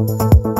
Música